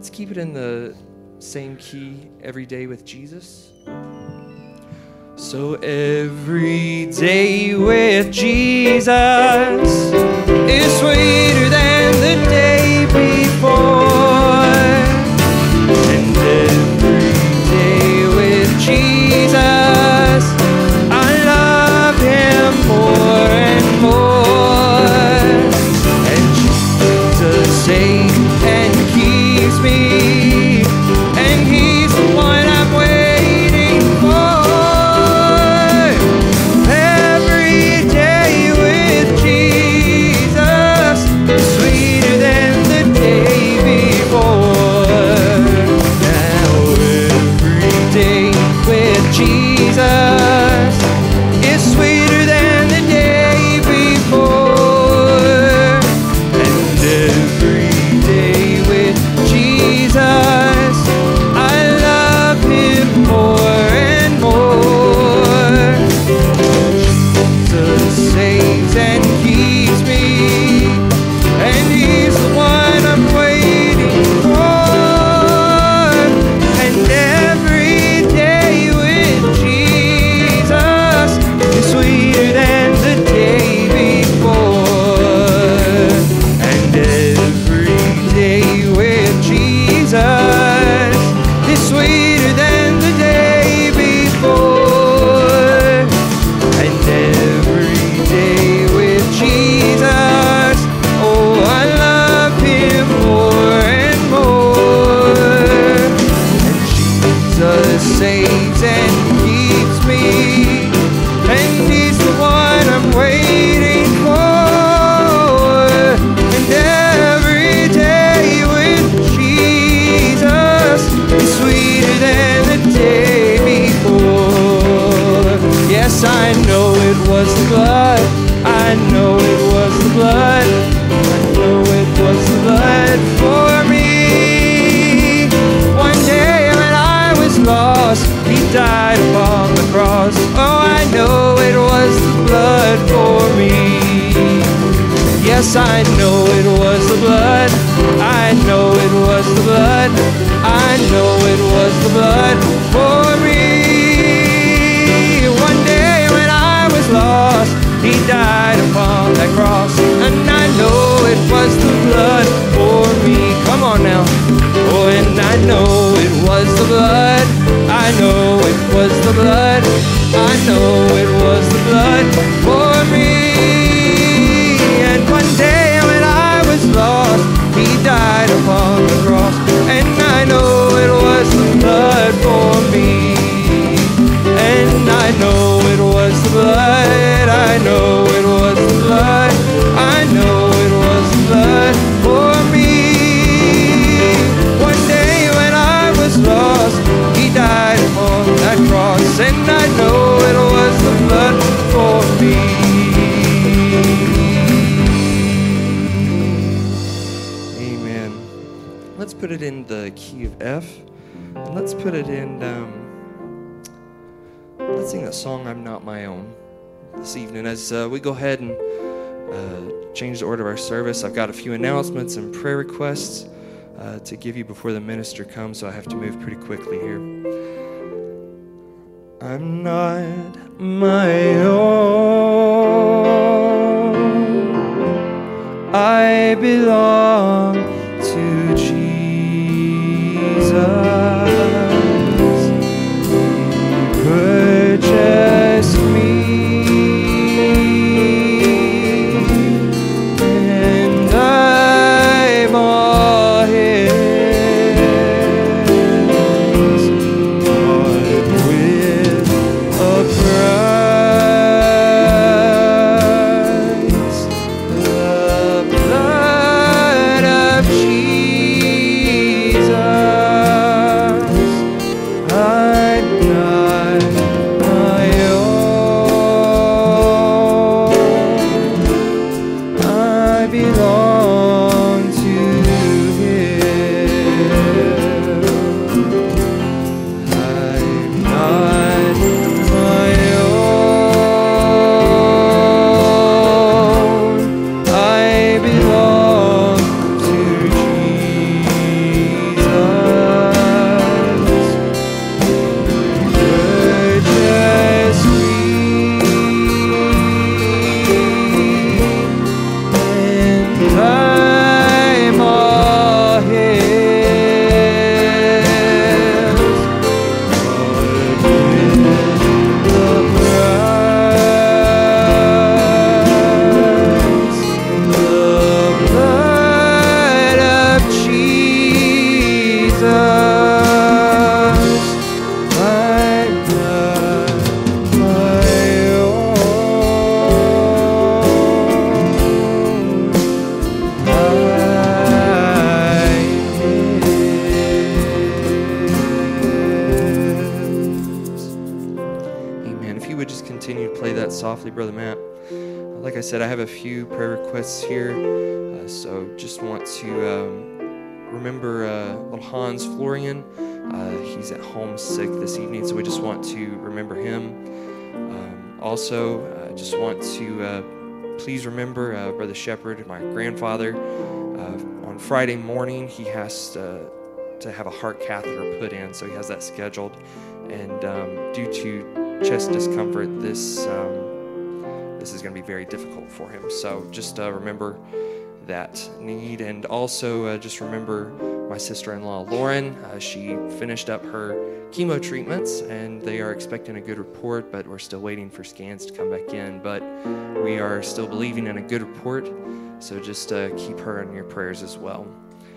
Let's keep it in the same key every day with Jesus. So every day with Jesus is sweeter than the day before. And every day with Jesus, I love him more and more. And Jesus saves. put it in. Um, let's sing that song, I'm Not My Own, this evening as uh, we go ahead and uh, change the order of our service. I've got a few announcements and prayer requests uh, to give you before the minister comes, so I have to move pretty quickly here. I'm not my own. I belong softly, Brother Matt. Like I said, I have a few prayer requests here, uh, so just want to um, remember uh, little Hans Florian. Uh, he's at home sick this evening, so we just want to remember him. Um, also, I just want to uh, please remember uh, Brother Shepherd, my grandfather. On Friday morning, he has to, to have a heart catheter put in, so he has that scheduled. And um, due to chest discomfort, this um, this is going to be very difficult for him. So just uh, remember that need, and also uh, just remember my sister-in-law Lauren. Uh, she finished up her chemo treatments, and they are expecting a good report, but we're still waiting for scans to come back in. But we are still believing in a good report, so just uh, keep her in your prayers as well.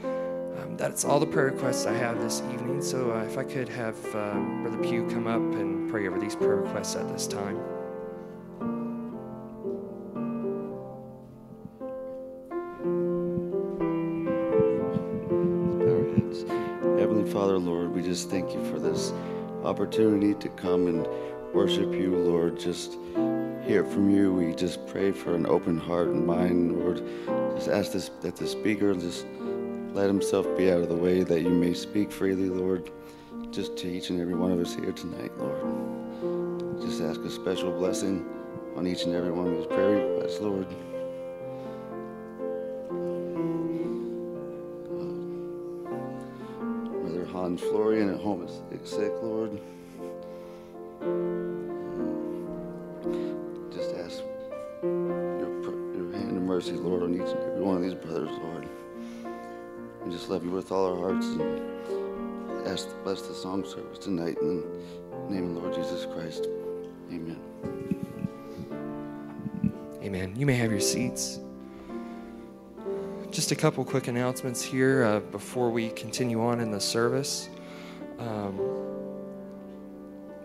Um, that's all the prayer requests I have this evening. So uh, if I could have uh, Brother Pugh come up and pray over these prayer requests at this time. Father, Lord, we just thank you for this opportunity to come and worship you, Lord. Just hear from you. We just pray for an open heart and mind, Lord. Just ask this that the speaker just let himself be out of the way that you may speak freely, Lord, just to each and every one of us here tonight, Lord. Just ask a special blessing on each and every one of these prayer requests, Lord. Hans Florian at home is sick, Lord. Just ask your, your hand of mercy, Lord, on each and every one of these brothers, Lord. We just love you with all our hearts and ask to bless the song service tonight in the name of the Lord Jesus Christ. Amen. Amen. You may have your seats. Just a couple quick announcements here uh, before we continue on in the service. Um,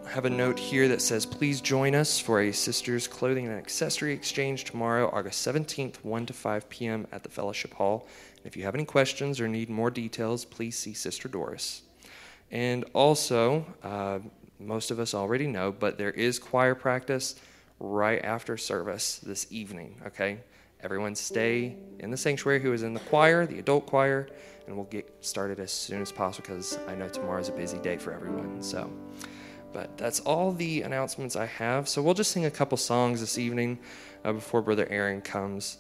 I have a note here that says, please join us for a sister's clothing and accessory exchange tomorrow, August 17th, 1 to 5 p.m. at the Fellowship Hall. If you have any questions or need more details, please see Sister Doris. And also, uh, most of us already know, but there is choir practice right after service this evening, okay? Everyone stay in the sanctuary who is in the choir, the adult choir, and we'll get started as soon as possible because I know tomorrow's a busy day for everyone. So, but that's all the announcements I have. So we'll just sing a couple songs this evening uh, before Brother Aaron comes.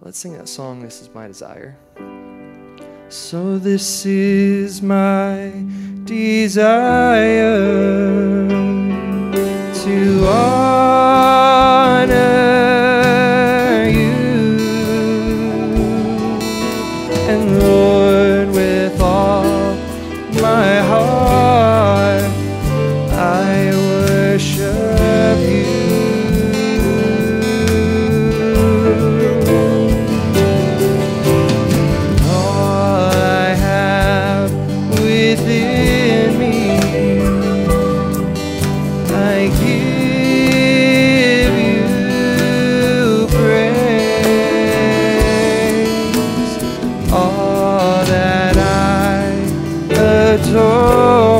Let's sing that song, This Is My Desire. So, this is my desire to honor adore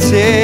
city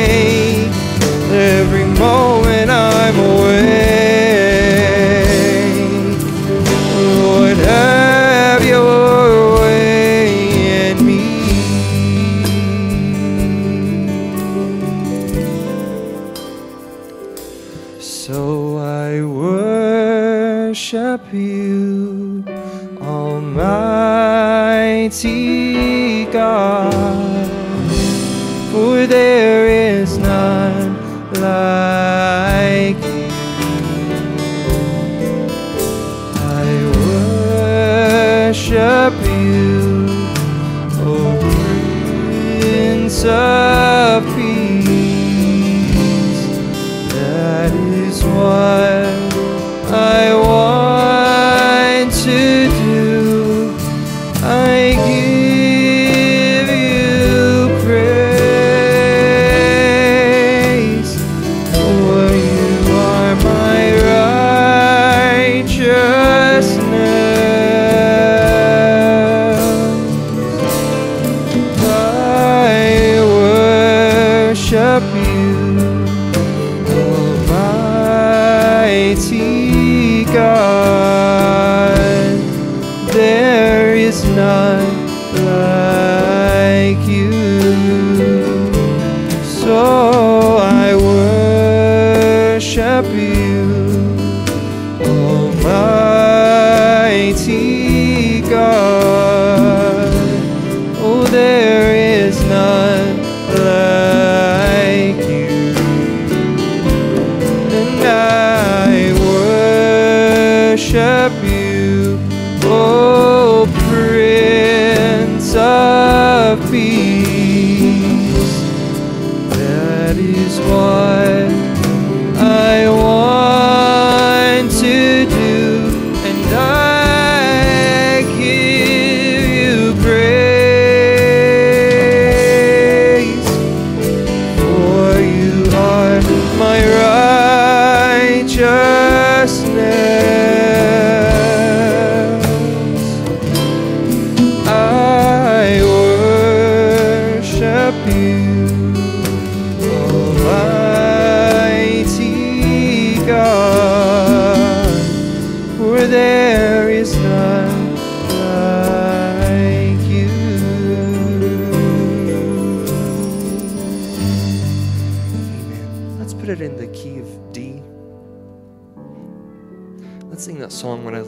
up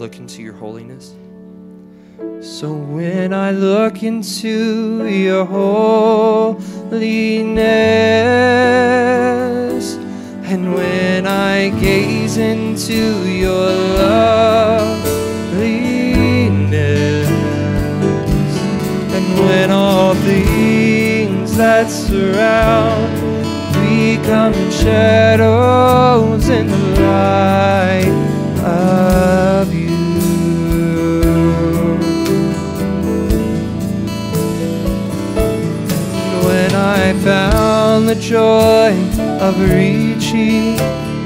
look into your holiness. So when I look into your holiness, and when I gaze into your loveliness, and when all things that surround become shadows in the light I found the joy of reaching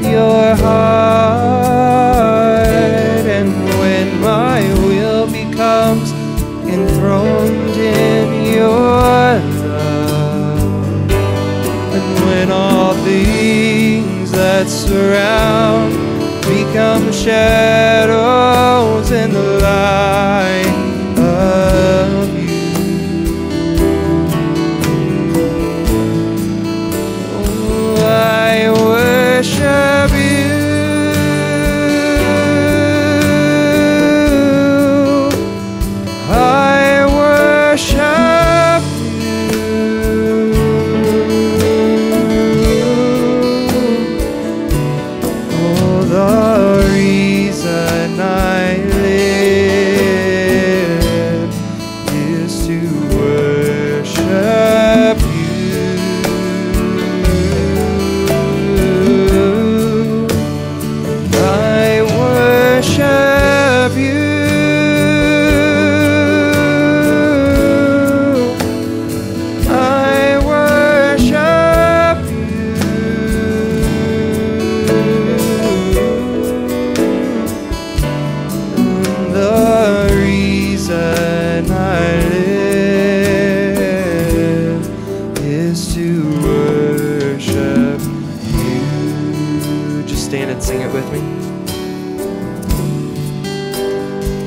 your heart. And when my will becomes enthroned in your love, and when all things that surround become shadows in the light. And sing it with me.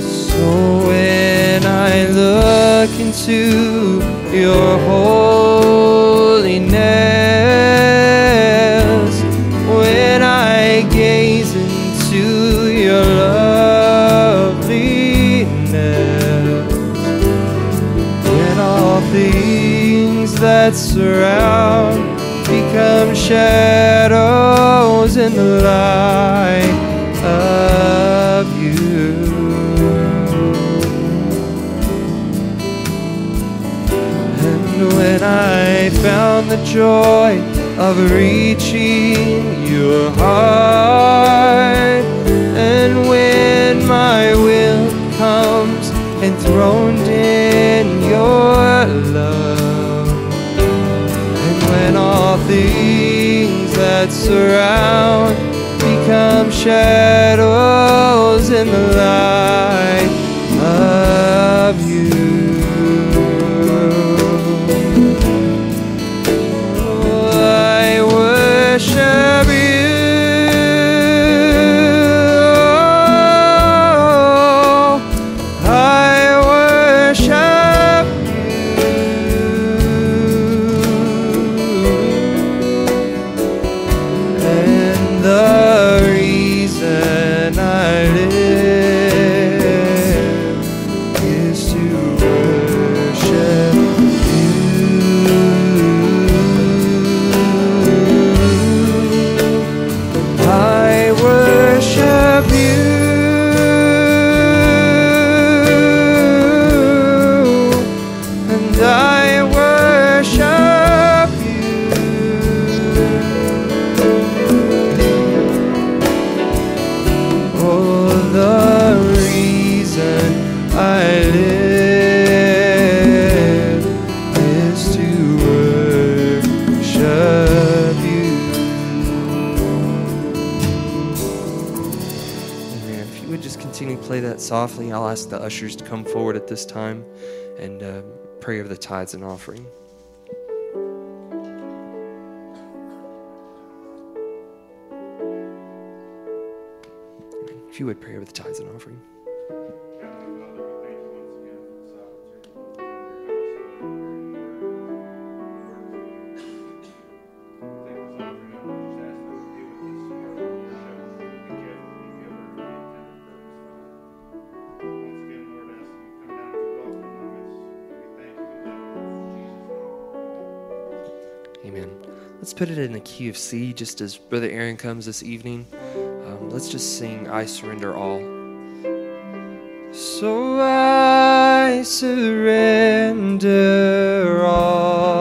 So when I look into your holiness, when I gaze into your loveliness, when all things that surround become shadows in the light of you. And when I found the joy of reaching your heart, and when my will comes enthroned surround become shadows in the light at this time and uh, pray over the tithes and offering. If you would pray over the tithes and offering. Let's put it in the key of C just as Brother Aaron comes this evening. Um, let's just sing I Surrender All. So I surrender all.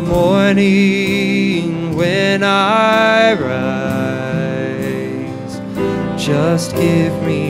Morning when I rise, just give me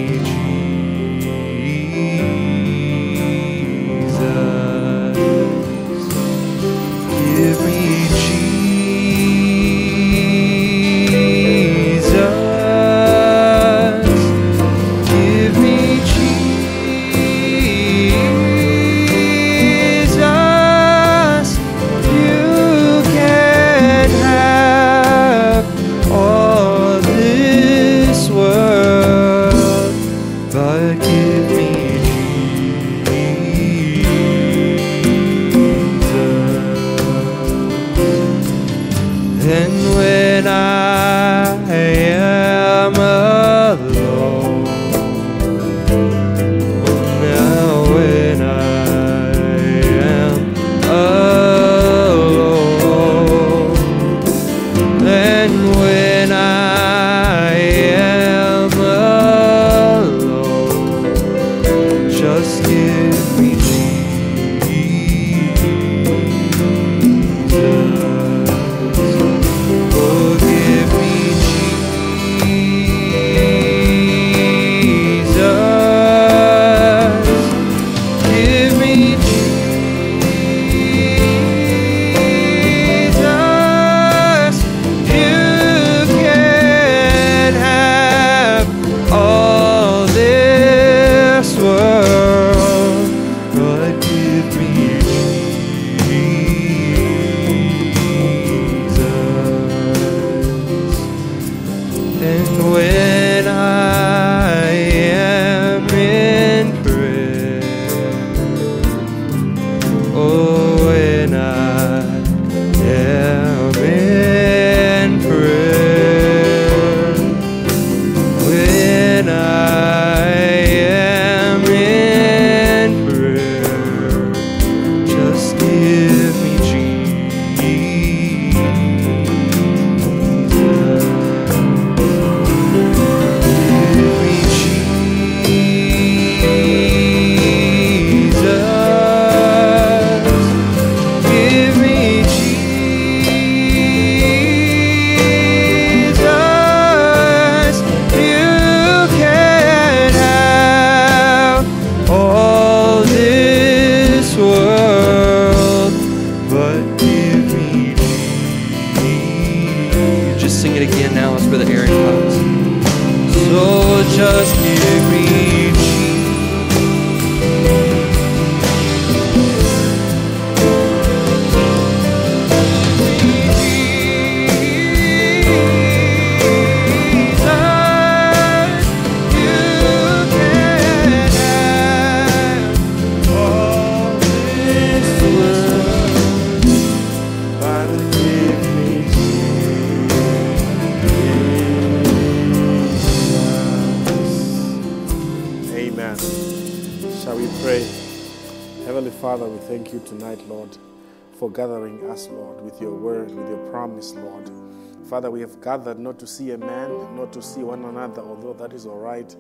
gathered not to see a man, not to see one another, although that is all right,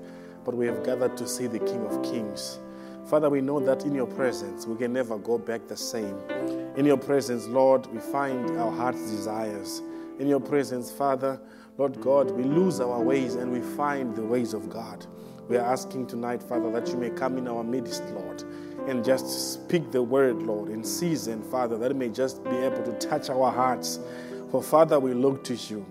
but we have gathered to see the King of Kings. Father, we know that in your presence we can never go back the same. In your presence, Lord, we find our heart's desires. In your presence, Father, Lord God, we lose our ways and we find the ways of God. We are asking tonight, Father, that you may come in our midst, Lord, and just speak the word, Lord, in season, Father, that it may just be able to touch our hearts. For, Father, we look to you.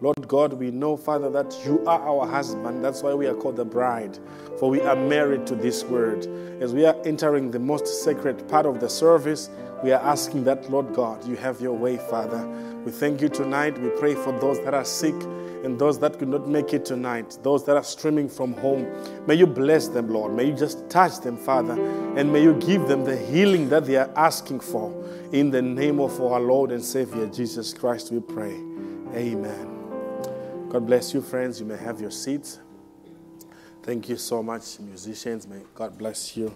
Lord God, we know, Father, that you are our husband. That's why we are called the bride, for we are married to this word. As we are entering the most sacred part of the service, we are asking that, Lord God, you have your way, Father. We thank you tonight. We pray for those that are sick and those that could not make it tonight, those that are streaming from home. May you bless them, Lord. May you just touch them, Father, and may you give them the healing that they are asking for. In the name of our Lord and Savior, Jesus Christ, we pray. Amen. God bless you, friends. You may have your seats. Thank you so much, musicians. May God bless you.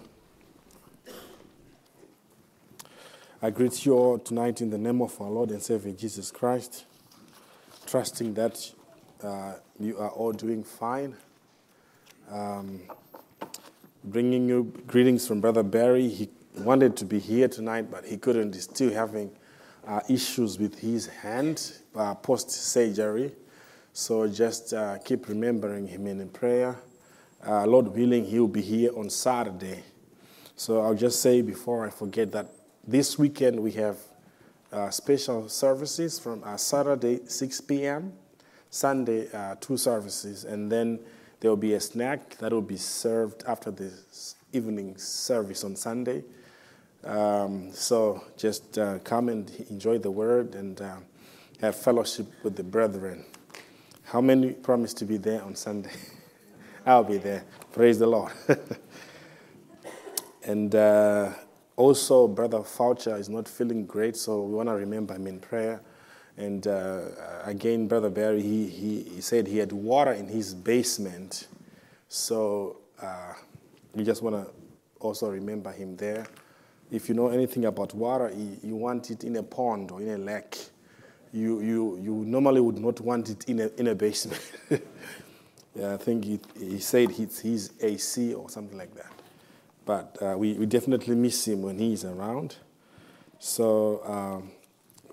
I greet you all tonight in the name of our Lord and Savior Jesus Christ, trusting that uh, you are all doing fine. Um, bringing you greetings from Brother Barry. He wanted to be here tonight, but he couldn't. He's still having uh, issues with his hand uh, post surgery. So just uh, keep remembering him in prayer. Uh, Lord willing, he will be here on Saturday. So I'll just say before I forget that this weekend we have uh, special services from uh, Saturday 6 p.m., Sunday uh, two services, and then there will be a snack that will be served after the evening service on Sunday. Um, so just uh, come and enjoy the word and have fellowship with the brethren. How many promise to be there on Sunday? I'll be there. Praise the Lord. and uh, also, Brother Foucher is not feeling great, so we want to remember him in prayer. And uh, again, Brother Barry, he, he, he, said he had water in his basement. So uh, we just want to also remember him there. If you know anything about water, you, you want it in a pond or in a lake. You, you, you normally would not want it in a, in a basement. yeah, I think he, he said his AC or something like that. But uh, we, we definitely miss him when he's around. So um,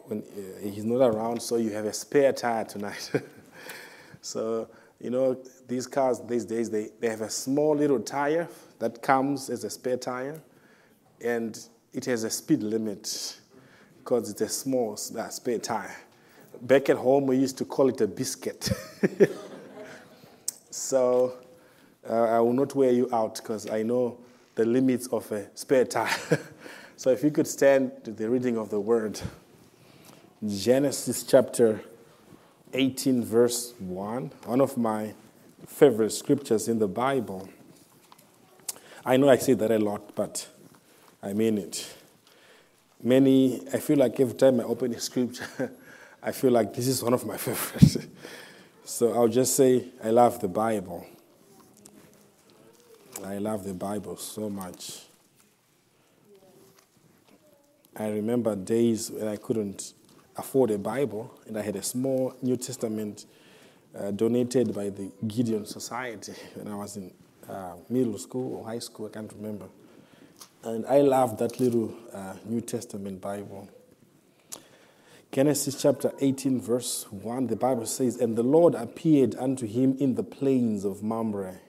when uh, he's not around, so you have a spare tire tonight. so, you know, these cars these days, they, they have a small little tire that comes as a spare tire, and it has a speed limit because it's a small uh, spare tire. Back at home, we used to call it a biscuit. so uh, I will not wear you out because I know the limits of a spare tire. so if you could stand to the reading of the word. Genesis chapter 18, verse 1, one of my favorite scriptures in the Bible. I know I say that a lot, but I mean it. Many, I feel like every time I open a scripture, I feel like this is one of my favorites. so I'll just say, I love the Bible. I love the Bible so much. I remember days when I couldn't afford a Bible, and I had a small New Testament uh, donated by the Gideon Society when I was in uh, middle school or high school, I can't remember. And I loved that little uh, New Testament Bible. Genesis chapter 18, verse 1, the Bible says, And the Lord appeared unto him in the plains of Mamre,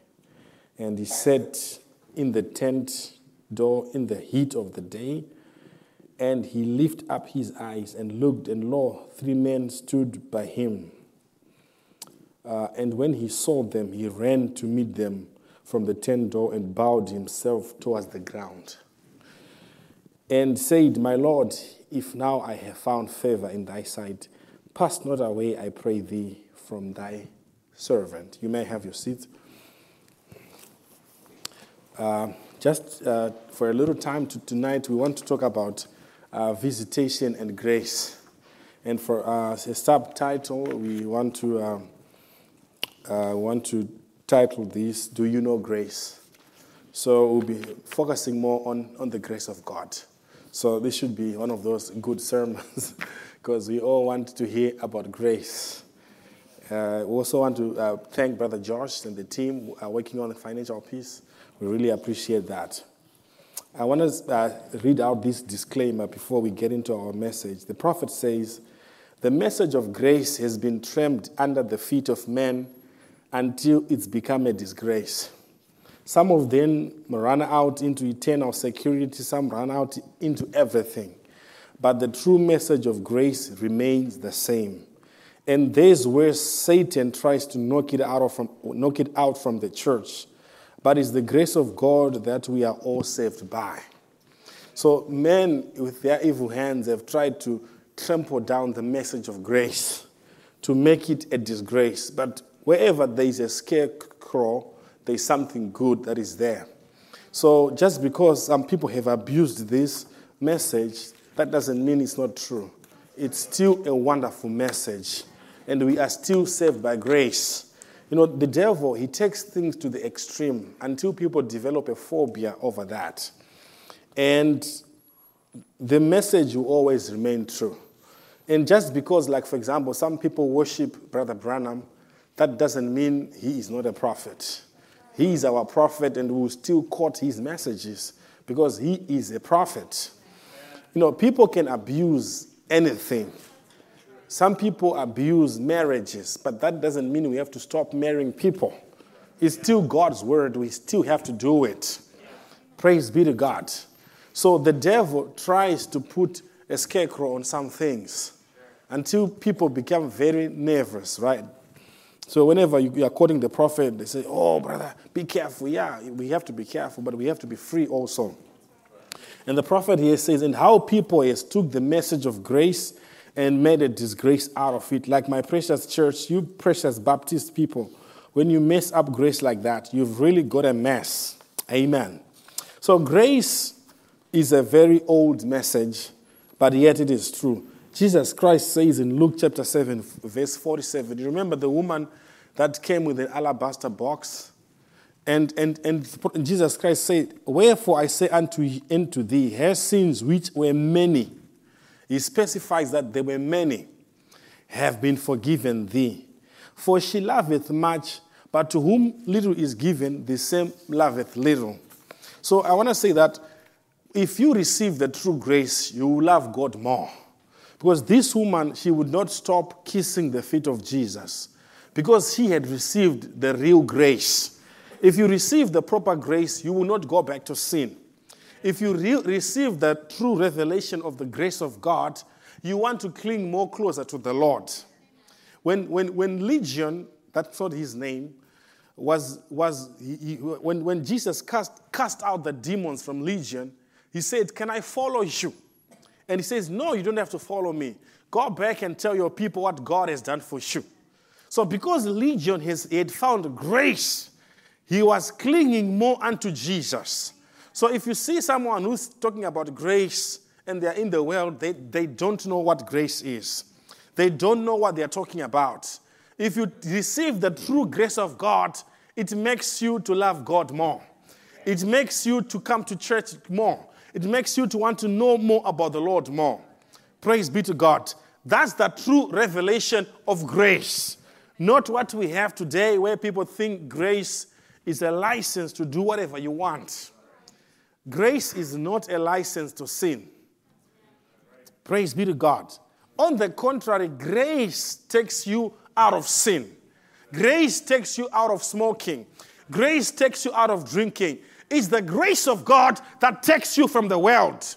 and he sat in the tent door in the heat of the day. And he lifted up his eyes and looked, and lo, three men stood by him. Uh, and when he saw them, he ran to meet them from the tent door and bowed himself towards the ground. And said, My Lord, if now I have found favor in thy sight, pass not away, I pray thee, from thy servant. You may have your seat. Uh, just uh, for a little time to, tonight, we want to talk about uh, visitation and grace. And for uh, a subtitle, we want to um, uh, want to title this "Do You Know Grace?" So we'll be focusing more on, on the grace of God. So this should be one of those good sermons because we all want to hear about grace. Uh, we also want to uh, thank Brother Josh and the team uh, working on the financial piece. We really appreciate that. I want to uh, read out this disclaimer before we get into our message. The prophet says, The message of grace has been trampled under the feet of men until it's become a disgrace. Some of them run out into eternal security, some run out into everything. But the true message of grace remains the same. And there's where Satan tries to knock it out, from, knock it out from the church. But it's the grace of God that we are all saved by. So men with their evil hands have tried to trample down the message of grace to make it a disgrace. But wherever there is a scarecrow, there's something good that is there. So just because some people have abused this message, that doesn't mean it's not true. It's still a wonderful message, and we are still saved by grace. You know, the devil, he takes things to the extreme until people develop a phobia over that. And the message will always remain true. And just because, like, for example, some people worship Brother Branham, that doesn't mean he is not a prophet. He is our prophet and we still quote his messages because he is a prophet. You know, people can abuse anything. Some people abuse marriages, but that doesn't mean we have to stop marrying people. It's still God's word. We still have to do it. Praise be to God. So the devil tries to put a scarecrow on some things until people become very nervous, right? So whenever you are quoting the prophet, they say, "Oh, brother, be careful." Yeah, we have to be careful, but we have to be free also. And the prophet here says, "And how people has took the message of grace and made a disgrace out of it. Like my precious church, you precious Baptist people, when you mess up grace like that, you've really got a mess." Amen. So grace is a very old message, but yet it is true. Jesus Christ says in Luke chapter 7, verse 47, you remember the woman that came with an alabaster box? And, and, and Jesus Christ said, Wherefore I say unto, unto thee, her sins which were many, he specifies that there were many, have been forgiven thee. For she loveth much, but to whom little is given, the same loveth little. So I want to say that if you receive the true grace, you will love God more. Because this woman, she would not stop kissing the feet of Jesus because he had received the real grace. If you receive the proper grace, you will not go back to sin. If you re- receive the true revelation of the grace of God, you want to cling more closer to the Lord. When, when, when Legion, that's not his name, was, was he, when, when Jesus cast, cast out the demons from Legion, he said, Can I follow you? And he says, No, you don't have to follow me. Go back and tell your people what God has done for you. So, because Legion has, had found grace, he was clinging more unto Jesus. So, if you see someone who's talking about grace and they're in the world, they, they don't know what grace is. They don't know what they're talking about. If you receive the true grace of God, it makes you to love God more. It makes you to come to church more. It makes you to want to know more about the Lord more. Praise be to God. That's the true revelation of grace. Not what we have today, where people think grace is a license to do whatever you want. Grace is not a license to sin. Praise be to God. On the contrary, grace takes you out of sin. Grace takes you out of smoking. Grace takes you out of drinking. It's the grace of God that takes you from the world.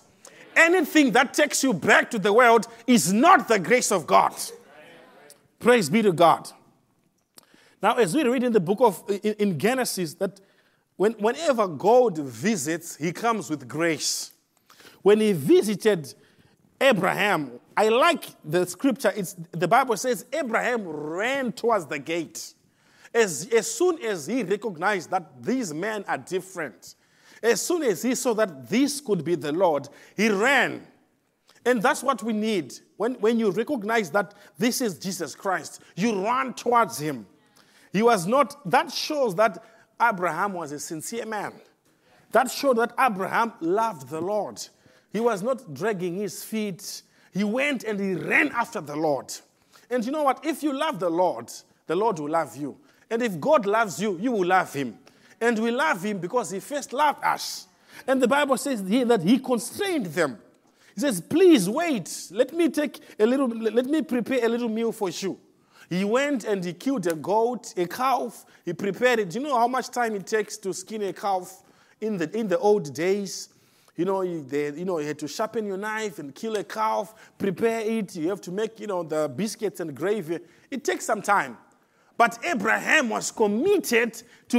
Anything that takes you back to the world is not the grace of God. Praise be to God. Now, as we read in the book of in, in Genesis, that when, whenever God visits, He comes with grace. When He visited Abraham, I like the scripture. It's, the Bible says Abraham ran towards the gate. As, as soon as he recognized that these men are different, as soon as he saw that this could be the Lord, he ran. And that's what we need. When, when you recognize that this is Jesus Christ, you run towards him. He was not, that shows that Abraham was a sincere man. That showed that Abraham loved the Lord. He was not dragging his feet. He went and he ran after the Lord. And you know what? If you love the Lord, the Lord will love you. And if God loves you, you will love him. And we love him because he first loved us. And the Bible says here that he constrained them. He says, Please wait. Let me take a little, let me prepare a little meal for you. He went and he killed a goat, a calf. He prepared it. Do you know how much time it takes to skin a calf in the, in the old days? You know, you, they, you know, you had to sharpen your knife and kill a calf, prepare it. You have to make, you know, the biscuits and gravy. It takes some time. But Abraham was committed to